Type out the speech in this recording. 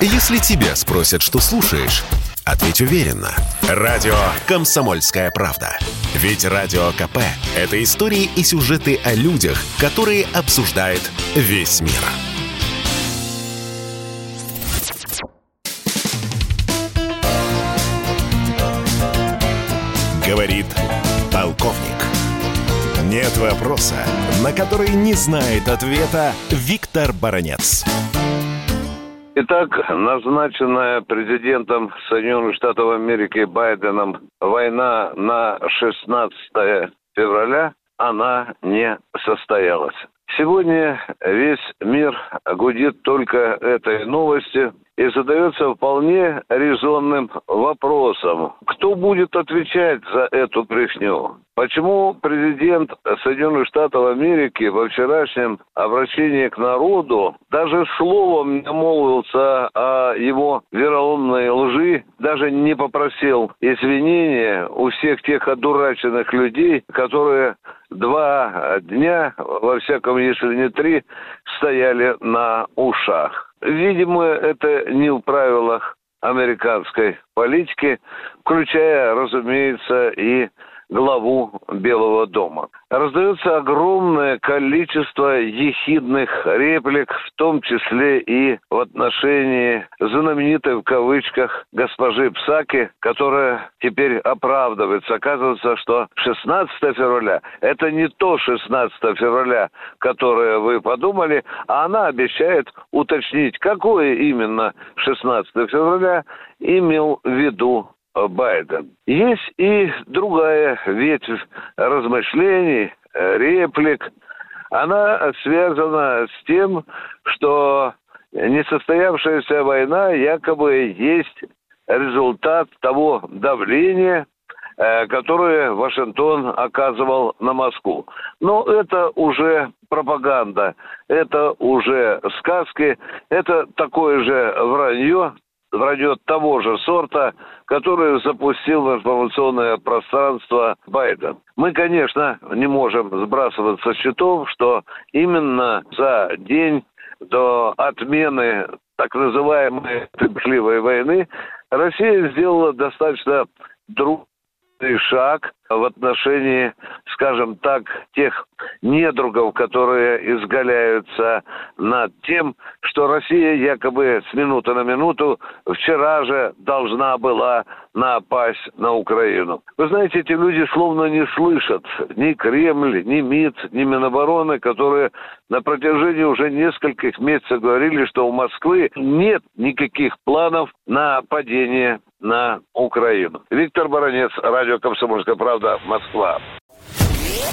Если тебя спросят, что слушаешь, ответь уверенно. Радио «Комсомольская правда». Ведь Радио КП – это истории и сюжеты о людях, которые обсуждает весь мир. Говорит полковник. Нет вопроса, на который не знает ответа Виктор Баранец. Итак, назначенная президентом Соединенных Штатов Америки Байденом война на 16 февраля, она не состоялась. Сегодня весь мир гудит только этой новостью и задается вполне резонным вопросом, кто будет отвечать за эту брехню? Почему президент Соединенных Штатов Америки во вчерашнем обращении к народу даже словом не молвился о его вероломной лжи, даже не попросил извинения у всех тех одураченных людей, которые два дня, во всяком если не три, стояли на ушах. Видимо, это не в правилах американской политики, включая, разумеется, и главу Белого дома. Раздается огромное количество ехидных реплик, в том числе и в отношении знаменитой в кавычках госпожи Псаки, которая теперь оправдывается. Оказывается, что 16 февраля – это не то 16 февраля, которое вы подумали, а она обещает уточнить, какое именно 16 февраля имел в виду Байден. Есть и другая ветвь размышлений, э, реплик. Она связана с тем, что несостоявшаяся война якобы есть результат того давления, э, которое Вашингтон оказывал на Москву. Но это уже пропаганда, это уже сказки, это такое же вранье, вранье того же сорта, который запустил в информационное пространство Байден. Мы, конечно, не можем сбрасывать со счетов, что именно за день до отмены так называемой трепливой войны Россия сделала достаточно друг шаг в отношении, скажем так, тех недругов, которые изгаляются над тем, что Россия якобы с минуты на минуту вчера же должна была напасть на Украину. Вы знаете, эти люди словно не слышат ни Кремль, ни МИД, ни Минобороны, которые на протяжении уже нескольких месяцев говорили, что у Москвы нет никаких планов на падение на Украину. Виктор Баранец, радио «Комсомольская правда», Москва.